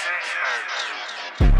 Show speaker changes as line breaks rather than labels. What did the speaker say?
DJ you.